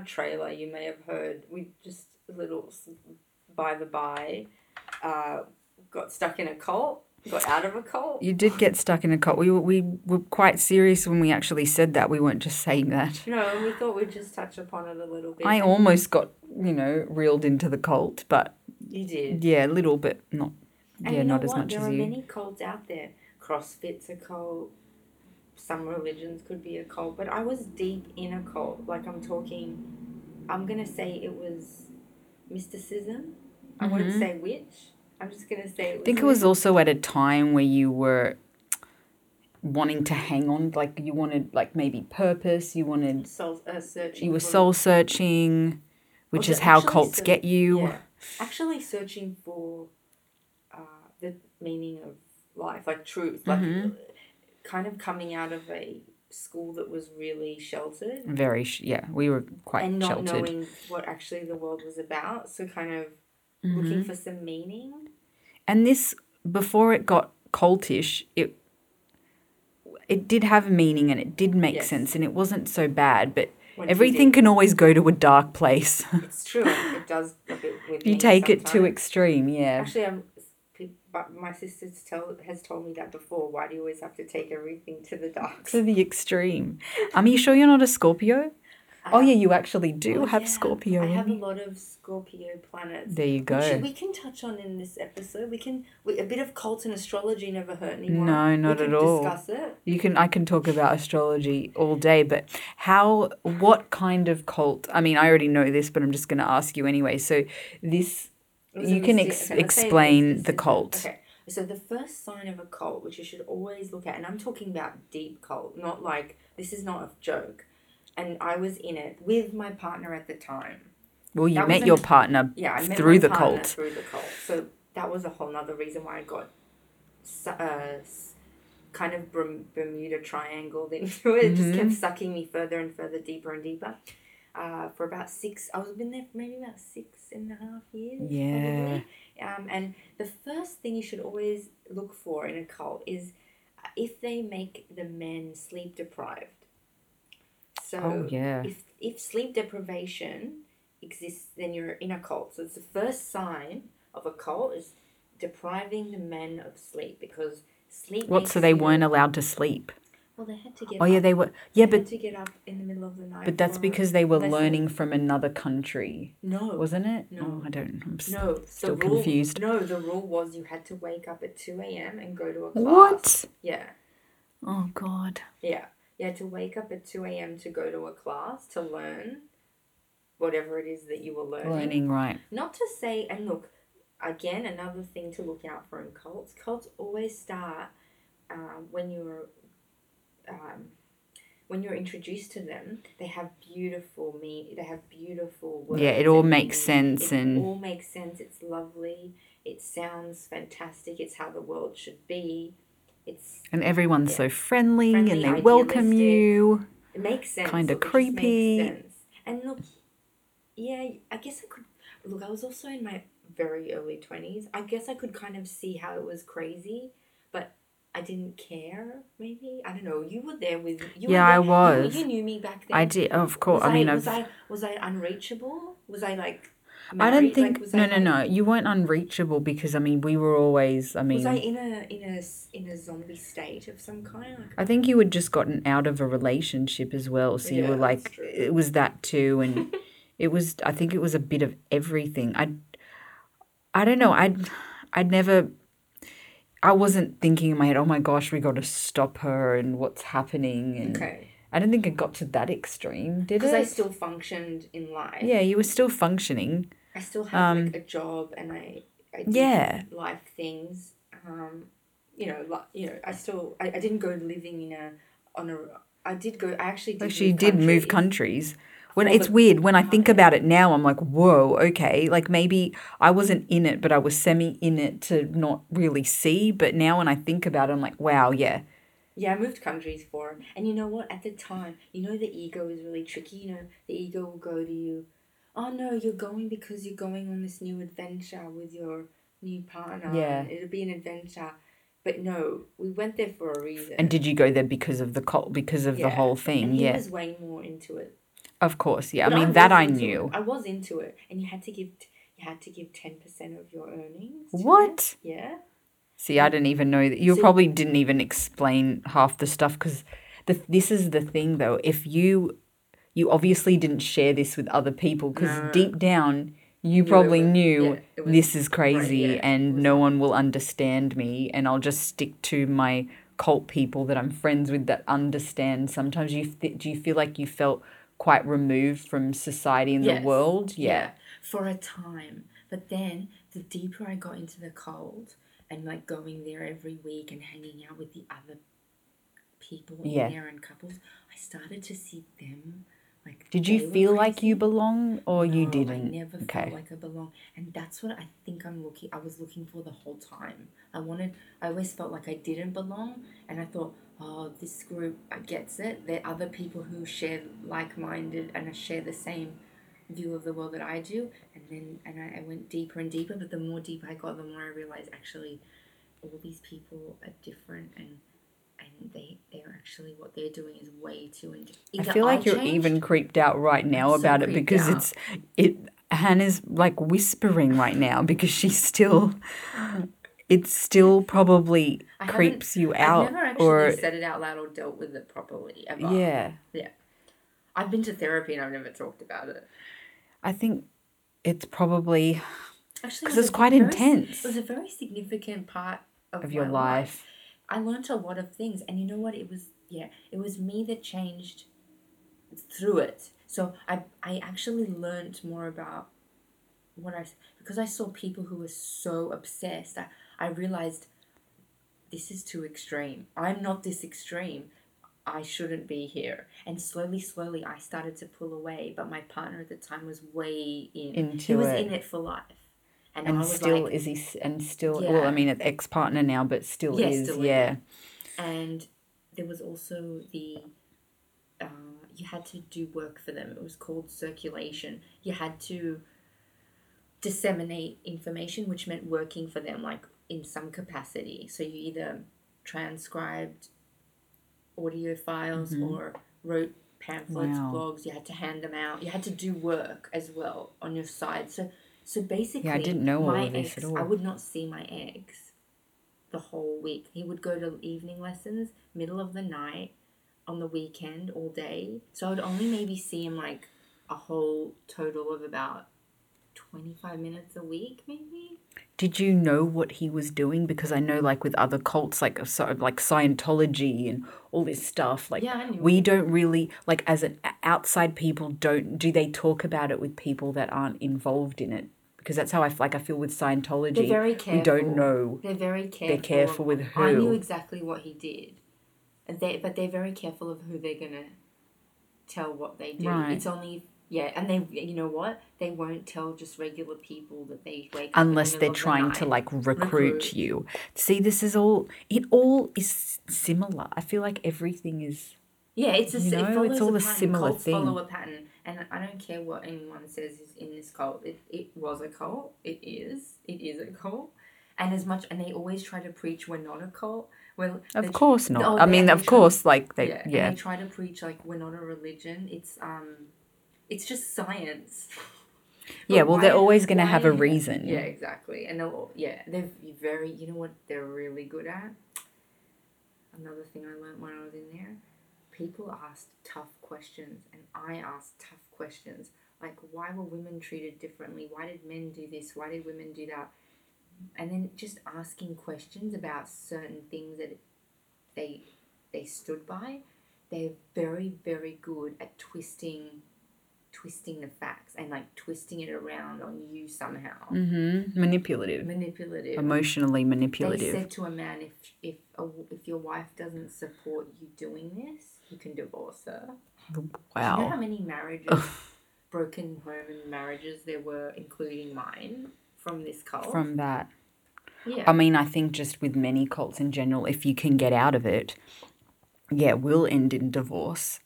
our trailer, you may have heard, we just a little by the by, uh, got stuck in a cult, got out of a cult. You did get stuck in a cult. We were, we were quite serious when we actually said that. We weren't just saying that. No, we thought we'd just touch upon it a little bit. I almost got, you know, reeled into the cult, but You did. yeah, a little bit, not, And yeah, you know not as what? much there as are many cults out there. CrossFit's a cult. Some religions could be a cult, but I was deep in a cult. Like I'm talking, I'm gonna say it was mysticism. I wouldn't say which. I'm just gonna say. It was Mm-hmm. I think it was also at a time where you were wanting to hang on, like you wanted, like maybe purpose. You wanted, soul uh, searching. you were soul searching, which is how cults search- get you. Yeah. Actually, searching for uh, the meaning of life, like truth, like Mm-hmm. Kind of coming out of a school that was really sheltered Very, sh- yeah, we were quite and not sheltered. knowing what actually the world was about. So, kind of Mm-hmm. looking for some meaning. And this, before it got cultish, it it did have a meaning and it did make Yes. sense and it wasn't so bad. But When everything can always go to a dark place. It's true. It does a bit with you take it too extreme, yeah. Actually, I'm. But my sister tell, has told me that before. Why do you always have to take everything to the dark? To the extreme. Um, are you sure you're not a Scorpio? Oh yeah, you actually do Oh, have yeah. Scorpio. I have a lot of Scorpio planets. There you go. we can touch on in this episode. We can we, a bit of cult and astrology never hurt anyone. No, We not at all. Discuss it. You can I can talk about astrology all day, but how what kind of cult? I mean, I already know this, but I'm just going to ask you anyway. So this It was a you can ex- okay, explain the cult. Okay, so the first sign of a cult, which you should always look at, and I'm talking about deep cult, not like this is not a joke. And I was in it with my partner at the time. Well, you That met your partner Yeah, I met through the partner cult. Through the cult. So that was a whole nother reason why I got uh, kind of Bermuda triangled into it. It just Mm-hmm. kept sucking me further and further, deeper and deeper. Uh, for about six, I was been there for maybe about six and a half years. Yeah. Probably. Um, and the first thing you should always look for in a cult is uh, if they make the men sleep deprived. So Oh, yeah. if if sleep deprivation exists, then you're in a cult. So it's the first sign of a cult is depriving the men of sleep because sleep. What? So they you- weren't allowed to sleep. Well, they had to get. Oh yeah, up. they were. Yeah, They had but to get up in the middle of the night. but that's because they were lesson. learning from another country, No. wasn't it? No. Oh, I don't. I'm No, Still the rule, confused. No, the rule was you had to wake up at two a.m. and go to a class. What? Yeah, Oh God. yeah. You had to wake up at two a.m. to go to a class to learn whatever it is that you were learning. Learning right. Not to say, and look, again, another thing to look out for in cults. Cults always start um, when you're um, when you're introduced to them. They have beautiful me. They have beautiful words. Yeah, it all makes meaning. sense It and- all makes sense. It's lovely. It sounds fantastic. It's how the world should be. It's And everyone's Yeah. so friendly, Friendly, and they welcome you. it makes sense. It just creepy. Sense. And look, yeah, I guess I could. Look, I was also in my very early twenties. I guess I could kind of see how it was crazy, I didn't care. Maybe I don't know. You were there with. You were Yeah, I there- you- was. You, knew me back then. I did, of course. Was I mean, was I've. I was I unreachable? Was I like? I don't think. was no, I, no, like- no. You weren't unreachable because I mean, we were always. I mean, Was I in a in a in a zombie state of some kind? Like, I think you had just gotten out of a relationship as well. So you were like, it was that too. And it was, I think it was a bit of everything. I, I don't know. I'd, I'd never, I wasn't thinking in my head, oh my gosh, we got to stop her and what's happening. And okay, I don't think it got to that extreme, did because I still functioned in life. yeah, you were still functioning. I still had like a job and I, I did Um, Yeah. life things. Um, you know, like you know, I still I, I didn't go living in a on a. I did go. I actually did. Move did move countries. When it's weird when I think about it now, I'm like, whoa, okay. Like maybe I wasn't in it, but I was semi in it to not really see. But now when I think about it, I'm like, wow, yeah, Yeah, I moved countries for him. And you know what? At the time, you know the ego is really tricky. You know, the ego will go to you, oh no, you're going because you're going on this new adventure with your new partner. Yeah. It'll be an adventure. But no, we went there for a reason. And did you go there because of the cult, because of the whole thing? And he Yeah. was way more into it Of course, yeah. But I mean that I knew. it. I was into it, and you had to give you had to give ten percent of your earnings. it. What? Yeah. See, I didn't even know that. You See- probably didn't even explain half the stuff because the, this is the thing, though. If you, you obviously didn't share this with other people because No. deep down you probably was- knew yeah, was- this is crazy yeah, and no one will understand me, and I'll just stick to my cult people that I'm friends with that understand. Sometimes you th- do you feel like you felt quite removed from society and Yes. the world? Yeah. For a time. But then the deeper I got into the cold and like going there every week and hanging out with the other people in there and couples, I started to see them like Did you feel like you belong or you didn't? I never okay. felt like I belong, and that's what I think I'm looking. I was looking for the whole time. I wanted. I always felt like I didn't belong, and I thought, oh, this group gets it. They're other people who share like-minded and share the same view of the world that I do. And then, and I, I went deeper and deeper. But the more deep I got, the more I realized actually, all these people are different and. And they, they're actually what they're doing is way too. In- I feel like you're changed- even creeped out right now about it because out. it's it Hannah's like whispering right now because she's still it still probably I creeps you I've out never actually or said it out loud or dealt with it properly ever. yeah. I've been to therapy and I've never talked about it. I think it's probably Actually, 'Cause it it's quite very- intense. It was a very significant part of, of your my life. I learned a lot of things, and you know what? It was yeah, it was me that changed through it. So I I actually learned more about what I because I saw people who were so obsessed. I, I realized this is too extreme. I'm not this extreme. I shouldn't be here. And slowly, slowly, I started to pull away. But my partner at the time was way in. Into he was it. in it for life. And, And still like, is he and still well I mean an ex partner now but still Yeah, is still yeah. and there was also the uh, you had to do work for them it was called circulation you had to disseminate information which meant working for them like in some capacity so you either transcribed audio files or wrote pamphlets Mm-hmm. Wow. blogs you had to hand them out you had to do work as well on your side so so basically yeah, I didn't know my of this ex, at all. i would not see my ex the whole week. He would go to evening lessons, middle of the night, on the weekend, all day. So I would only maybe see him like a whole total of about 25 minutes a week, maybe. Did you know what he was doing? Because I know, like with other cults, like so, like Scientology and all this stuff, like Yeah, we don't really like as an outside people don't do they talk about it with people that aren't involved in it? Because that's how I like I feel with Scientology. They're very careful. We don't know. They're very careful. They're careful with who. I knew exactly what he did. And They, but they're very careful of who they're going to tell what they do. Right. It's only, yeah, and they, you know what? They won't tell just regular people that they wake Unless they're of the trying to like recruit, Recruit. you. See, this is all. It all is similar. I feel like everything is. Yeah, it's a, You it know, follows it's all a a pattern. similar Cults thing. follow a pattern, and I don't care what anyone says is in this cult. It, it was a cult. It is. It is a cult. And as much, and they always try to preach we're not a cult. Well, Of course not. Oh, I mean, of try- course, like they. yeah, Yeah. They try to preach like we're not a religion. It's um, it's just science. Yeah, well, they're always gonna have a reason. Yeah, exactly. And they'll, yeah, they're very. You know what they're really good at. Another thing I learned when I was in there, people asked tough questions, and I asked tough questions. Like, why were women treated differently? Why did men do this? Why did women do that? And then just asking questions about certain things that they they stood by. They're very very good at twisting twisting the facts and like twisting it around on you somehow. Mm-hmm. Manipulative. Manipulative. Emotionally manipulative. They said to a man, if if a, if your wife doesn't support you doing this, you can divorce her. Do you know how many marriages, broken home and marriages there were, including mine, from this cult? From that. yeah, I mean, I think just with many cults in general, if you can get out of it, yeah, it will end in divorce.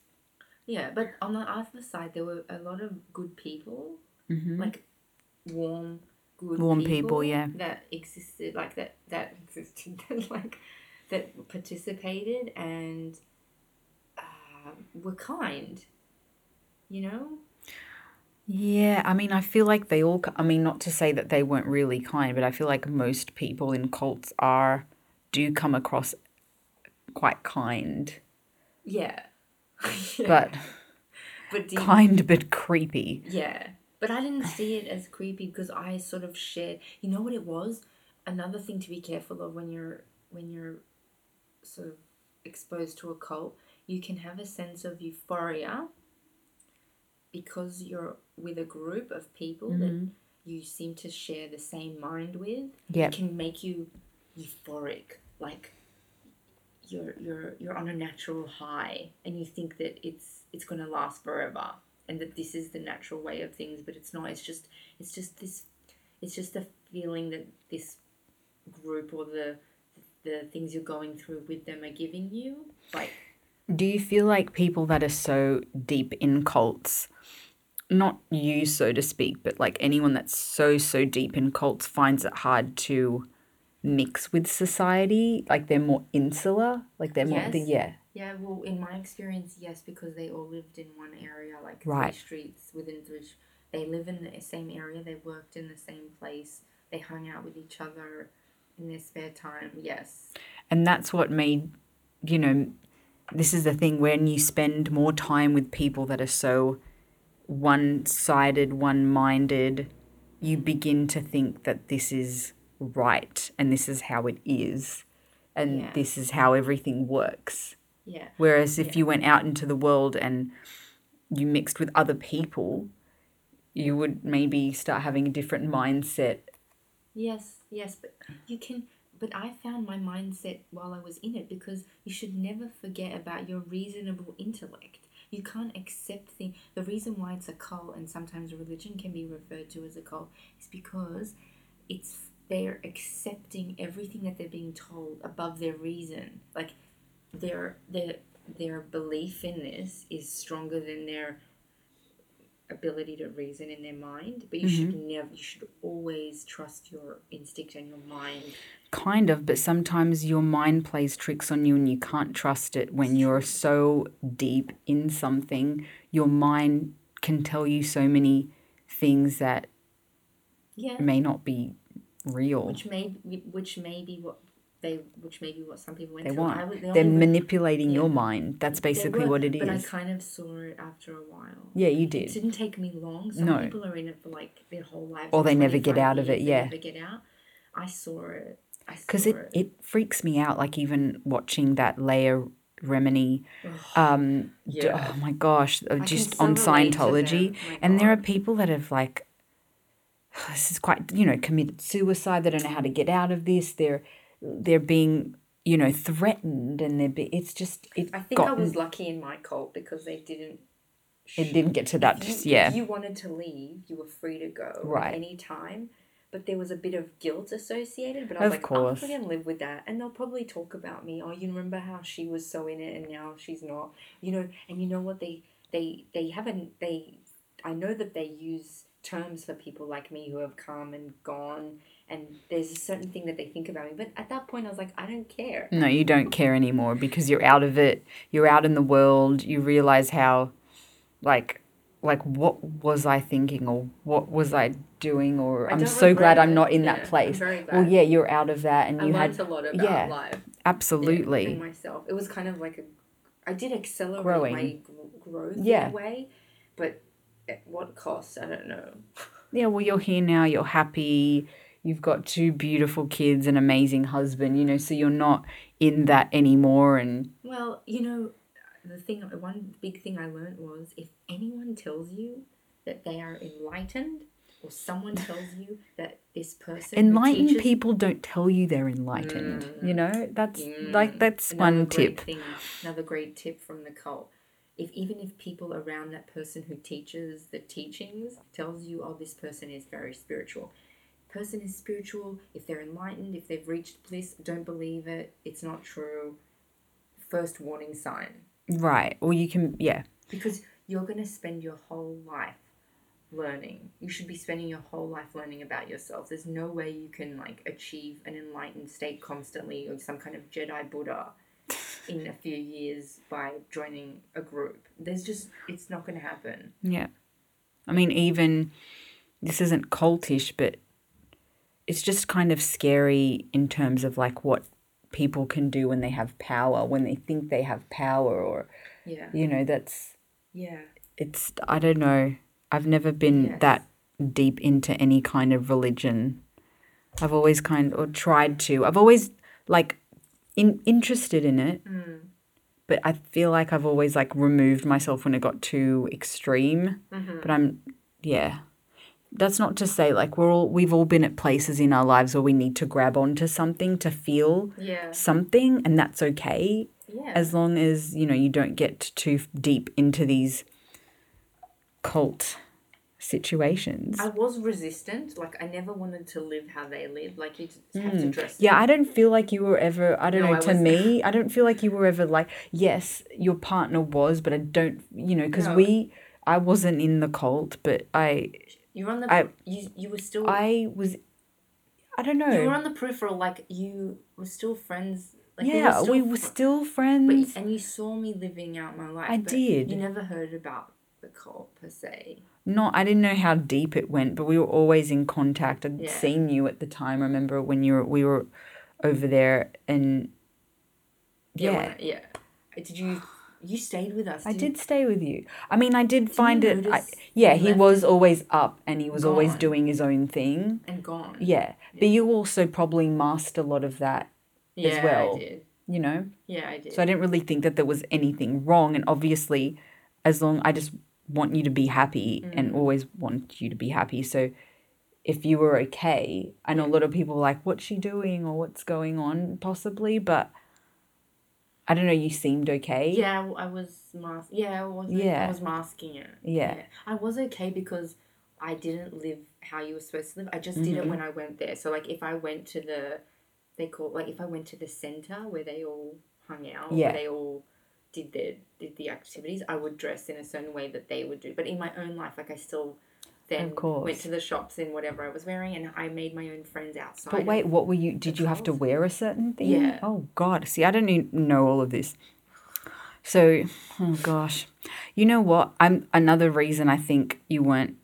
Yeah. But on the other side, there were a lot of good people, Mm-hmm. like warm, good Warm people, yeah. that existed, like that that existed, that like that participated and uh, were kind. You know? Yeah, I mean, I feel like they all, I mean, not to say that they weren't really kind, but I feel like most people in cults are, do come across quite kind, Yeah. but but you- kind but creepy. Yeah. But I didn't see it as creepy because I sort of shared you know what it was? Another thing to be careful of when you're when you're sort of exposed to a cult, you can have a sense of euphoria because you're with a group of people that mm-hmm. you seem to share the same mind with. Yeah, It can make you euphoric. Like you're you're you're on a natural high and you think that it's it's going to last forever and that this is the natural way of things but it's not. It's just it's just this it's just the feeling that this group or the the things you're going through with them are giving you like Do you feel like people that are so deep in cults, not you, so to speak, but like anyone that's so, so deep in cults finds it hard to mix with society? Like they're more insular? Like they're more, the, yeah. yeah well in my experience yes because they all lived in one area like Right. three streets within three they live in the same area they worked in the same place they hung out with each other in their spare time yes And that's what made, you know, this is the thing when you spend more time with people that are so one sided, one minded, you begin to think that this is right and this is how it is and Yeah. this is how everything works. yeah Whereas if you went out into the world and you mixed with other people, you would maybe start having a different mindset. Yes, yes, but you can. But I found my mindset while I was in it because you should never forget about your reasonable intellect. You can't accept things. The reason why it's a cult and sometimes religion can be referred to as a cult is because it's they're accepting everything that they're being told above their reason. Like their their their belief in this is stronger than their ability to reason in their mind. But you should mm-hmm. never you should always trust your instinct and your mind. Kind of, but sometimes your mind plays tricks on you and you can't trust it when you're so deep in something. Your mind can tell you so many things that Yeah. may not be real. Which may which may be what they which may be what some people went They through. want. I was, the They're only re- manipulating your yeah. mind. That's basically were, what it is. But I kind of saw it after a while. Yeah, you did. It did. didn't take me long. Some No. people are in it for like their whole lives. Or they never get 25 out of it, yeah. never get out. I saw it. Because saw it, it freaks me out, like even watching that Leah Remini, um, d- oh my gosh, uh, just on Scientology. them. And there are people that have like, this is quite, you know, committed suicide. They don't know how to get out of this. They're, they're being, you know, threatened and they're, be, it's just, it I think I was lucky in my cult because they didn't. it didn't get to that, you, yeah. If you wanted to leave, you were free to go Right. at any time. But there was a bit of guilt associated. But I was Of like, oh, course. I'm gonna live with that, and they'll probably talk about me. Oh, you remember how she was so in it, and now she's not. You know, and you know what they they they haven't they. I know that they use terms for people like me who have come and gone, and there's a certain thing that they think about me. But at that point, I was like, I don't care. No, you don't care anymore because you're out of it. You're out in the world. You realize how, like, like what was I thinking or what was I doing or I I'm so glad regret I'm not in Yeah, that place. Well, yeah, you're out of that and I you learned had a lot about yeah, life. Yeah, absolutely. and myself. It was kind of like a, I did accelerate Growing. my growth Yeah. in a way, but at what cost? I don't know. Yeah, well, you're here now. You're happy. You've got two beautiful kids, an amazing husband. You know, so you're not in that anymore. And Well, you know, the thing, one big thing I learned was if anyone tells you that they are enlightened, or someone tells you that this person enlightened teaches- people don't tell you they're enlightened. You know, that's like that's Mm. Another one tip. Thing, another great tip from the cult. If even if people around that person who teaches the teachings tells you, oh, this person is very spiritual. Person is spiritual. If they're enlightened, if they've reached bliss, don't believe it. It's not true. First warning sign. Right. Or you can, yeah. Because you're going to spend your whole life learning. You should be spending your whole life learning about yourself. There's no way you can like achieve an enlightened state constantly or some kind of Jedi Buddha in a few years by joining a group. There's just it's not going to happen. Yeah. I mean, even this isn't cultish, but it's just kind of scary in terms of like what people can do when they have power, when they think they have power, or, Yeah. you know, that's, Yeah. it's, I don't know. I've never been Yes. that deep into any kind of religion. I've always kind or tried to. I've always like in interested in it, Mm. but I feel like I've always like removed myself when it got too extreme. Mm-hmm. But I'm yeah. That's not to say like we're all we've all been at places in our lives where we need to grab onto something to feel Yeah. something and that's okay Yeah. as long as you know you don't get too deep into these cult situations. I was resistant. Like I never wanted to live how they live. Like you just have to dress. Mm. Yeah, I don't feel like you were ever. I don't No, know. I to me, I don't feel like you were ever like. Yes, your partner was, but I don't. You know, because No. we. I wasn't in the cult, but I. You were on the. I- you you were still. I was. I don't know. you were on the peripheral. Like you were still friends. Like we yeah, were still we were still But, friends. and you saw me living out my life. I did. You never heard about the cult per se. Not, I didn't know how deep it went, but we were always in contact. I'd Yeah. seen you at the time. I remember when you were, we were over there, and yeah, I- yeah. Did you? You stayed with us. I did stay with you. I mean, I did find it. I, yeah, he was always up, and he was always doing his own thing. And gone. Yeah, but you also probably masked a lot of that, Yeah, well. I did. you know. Yeah, I did. So I didn't really think that there was anything wrong, and obviously, as long I just want you to be happy and Mm. always want you to be happy. So if you were okay, I know a lot of people are like, "What's she doing?" or "What's going on?" Possibly, but I don't know. You seemed okay. Yeah, I was mask. Yeah, I was. Yeah. I was masking it. Yeah. I was okay because I didn't live how you were supposed to live. I just did it when I went there. So like, if I went to the, they call like if I went to the center where they all hung out, Yeah. where they all did their did the activities, I would dress in a certain way that they would do. But in my own life, like I still. Then went to the shops in whatever I was wearing, and I made my own friends outside. But wait, what were you? Did you have to wear a certain thing? Yeah. Oh God. See, I don't even know all of this. So, oh gosh, you know what? I'm another reason I think you weren't,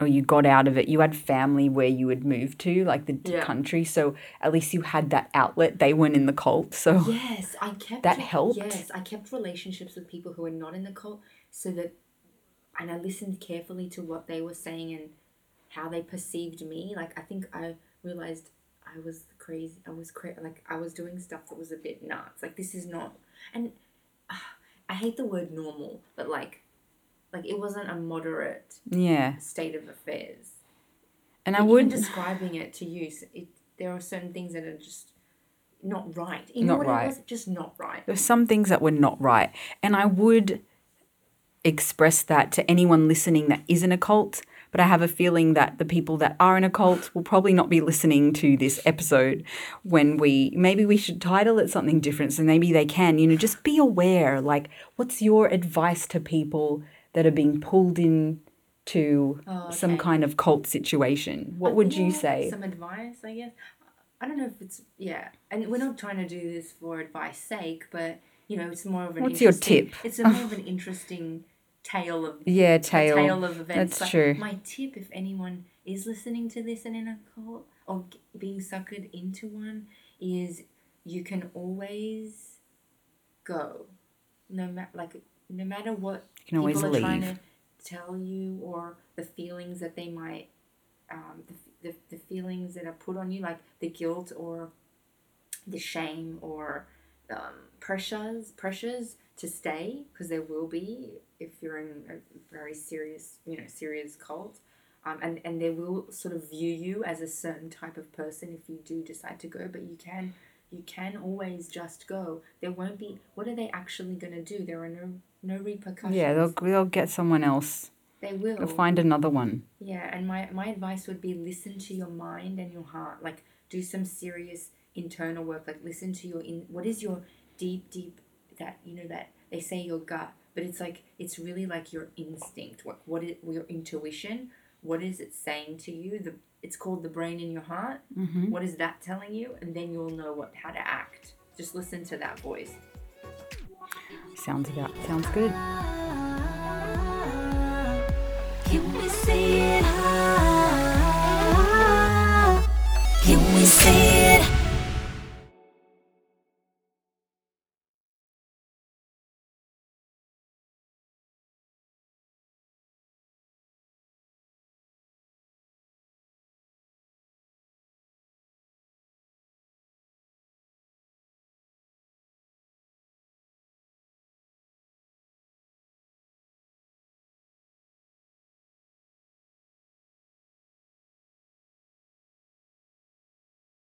or you got out of it. You had family where you had moved to, like the Yeah. country. So at least you had that outlet. They weren't in the cult. So Yes, I kept That helped? Yes, I kept relationships with people who were not in the cult, so that, and I listened carefully to what they were saying and how they perceived me. Like I think I realized I was crazy. I was cra- like I was doing stuff that was a bit nuts. Like this is not, and ah, I hate the word normal, but like, like it wasn't a moderate yeah, state of affairs. and I would. Even would. describing it to you, it, there are certain things that are just not right. You Not what right. it was? Just not right. There's some things that were not right. And I would express that to anyone listening that isn't a cult. But I have a feeling that the people that are in a cult will probably not be listening to this episode when we maybe we should title it something different so maybe they can, you know, just be aware. Like, what's your advice to people that are being pulled in to Oh, some kind of cult situation? What would you say? Some advice, I guess. I don't know if it's yeah, and we're not trying to do this for advice sake, but you know, it's more of an. What's your tip? It's a more of an interesting tale of Yeah, tail. tale of events. That's true. My tip, if anyone is listening to this and in a cult or being suckered into one, is you can always go, no matter like no matter what can always people are trying leave. to tell you or the feelings that they might um, the, the, the feelings that are put on you like the guilt or the shame or um, pressures pressures to stay because there will be if you're in a very serious you know serious cult um, and and they will sort of view you as a certain type of person if you do decide to go but you can you can always just go there won't be what are they actually going to do there are no no repercussions Yeah, they'll they'll get someone else. they will They'll find another one. yeah, and my, my advice would be listen to your mind and your heart. Like do some serious internal work. Like listen to your in what is your deep, deep that you know that they say your gut, but it's like it's really like your instinct. What what is your intuition? What is it saying to you? The it's called The Brain in Your Heart. Mm-hmm. What is that telling you? And then you'll know what how to act. Just listen to that voice. Sounds about sounds good. Can we it? Can we it